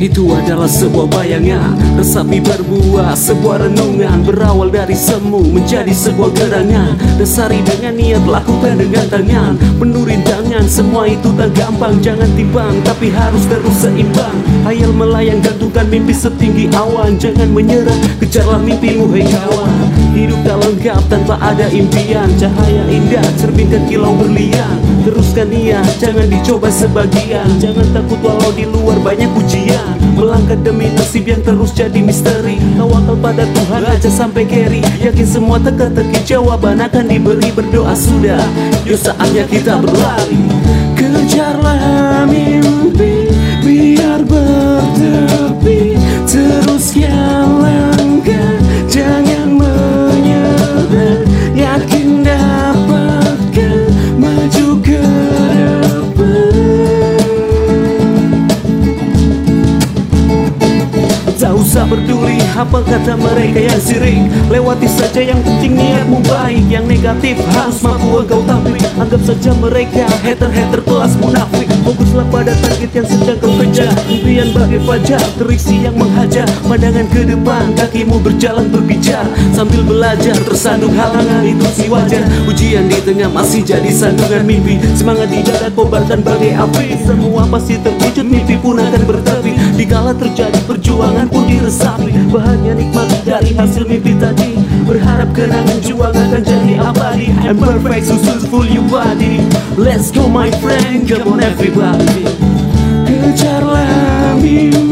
Itu adalah sebuah bayangan Resapi berbuah Sebuah renungan Berawal dari semu Menjadi sebuah gerangan. Dasari dengan niat Lakukan dengan tangan. Penuh rintangan Semua itu tak gampang. Jangan timbang Tapi harus terus seimbang. Hayal melayang Gantungkan mimpi setinggi awan. Jangan menyerah Kejarlah mimpimu hei kawan. Hidup tak lengkap tanpa ada impian. Cahaya indah cerminkan kilau berlian Teruskan jangan dicoba sebagian. Jangan takut walau di luar banyak ujian. Melangkah demi nasib yang terus jadi misteri. Tawakal pada Tuhan aja sampai carry. Yakin semua teka-teki jawaban akan diberi Berdoa sudah, yuk saatnya kita berlari peduli apa kata mereka yang sirik. Lewati saja yang penting niatmu baik Yang negatif harus mampu engkau tampik. Anggap saja mereka hater-hater kelas munafik. Fokuslah pada target yang sedang kau kejar. Impian bagai fajar terisi yang menghajar. Pandangan ke depan kakimu berjalan berbicara Sambil belajar tersandung halangan itu si wajar. Ujian di tengah masih jadi sandungan mimpi. Semangat di dada kobarkan bagai api. Semua pasti terwujud mimpi pun akan bertepi Dikala terjadi perjuangan pun diresapi. Bahannya nikmat dari hasil mimpi tadi. Berharap kenangan juang akan jadi abadi. I'm perfect, so suitful you body. Let's go my friend, come on everybody. Kejarlah mimpi.